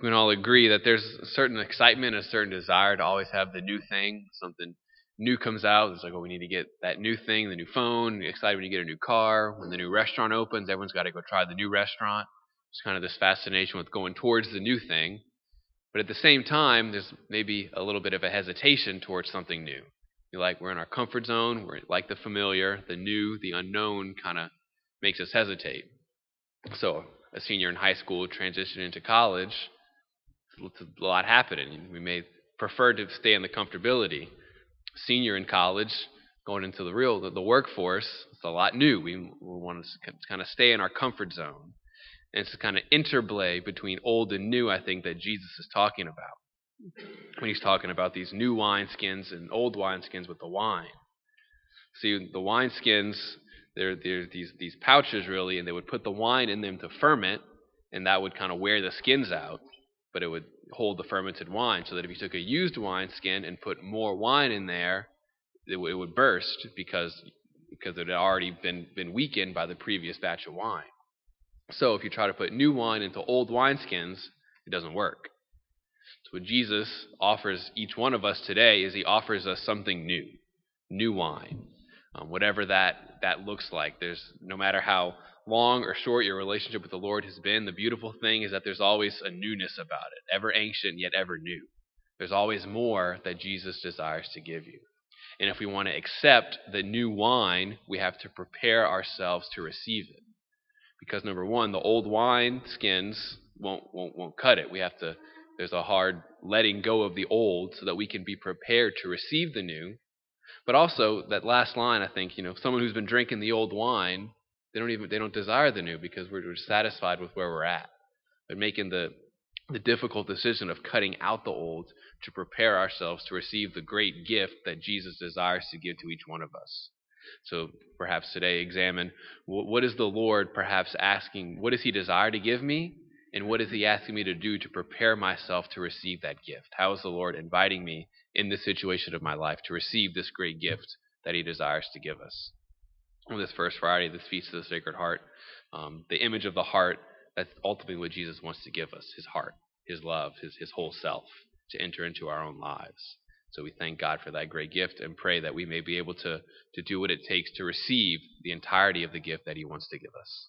we can all agree that there's a certain excitement, a certain desire to always have the new thing, something new comes out. It's like, oh, we need to get that new thing, the new phone. You're excited when you get a new car. When the new restaurant opens, everyone's got to go try the new restaurant. It's kind of this fascination with going towards the new thing. But at the same time, there's maybe a little bit of a hesitation towards something new. You like we're in our comfort zone, we're like the familiar, the new, the unknown kind of makes us hesitate. So, a senior in high school transitioned into college, a lot happening. We may prefer to stay in the comfortability. Senior in college, going into the real the, the workforce, it's a lot new. We, we want to kind of stay in our comfort zone. And it's a kind of interplay between old and new, I think, that Jesus is talking about when he's talking about these new wineskins and old wineskins with the wine. See, the wineskins, they're, they're these, these pouches really, and they would put the wine in them to ferment, and that would kind of wear the skins out but it would hold the fermented wine. So that if you took a used wine skin and put more wine in there, it, it would burst because because it had already been been weakened by the previous batch of wine. So if you try to put new wine into old wineskins, it doesn't work. So what Jesus offers each one of us today is he offers us something new, new wine, um, whatever that that looks like. There's no matter how long or short your relationship with the Lord has been, the beautiful thing is that there's always a newness about it, ever ancient yet ever new. There's always more that Jesus desires to give you. And if we want to accept the new wine, we have to prepare ourselves to receive it. Because number one, the old wine skins won't, won't, won't cut it. We have to, there's a hard letting go of the old so that we can be prepared to receive the new. But also, that last line, I think, you know, someone who's been drinking the old wine they don't even they don't desire the new because we're, we're satisfied with where we're at. But making the the difficult decision of cutting out the old to prepare ourselves to receive the great gift that Jesus desires to give to each one of us. So perhaps today examine what is the Lord perhaps asking, what does He desire to give me? And what is He asking me to do to prepare myself to receive that gift? How is the Lord inviting me in this situation of my life to receive this great gift that He desires to give us? On this first Friday, this Feast of the Sacred Heart, um, the image of the heart, that's ultimately what Jesus wants to give us his heart, his love, his, his whole self to enter into our own lives. So we thank God for that great gift and pray that we may be able to, to do what it takes to receive the entirety of the gift that he wants to give us.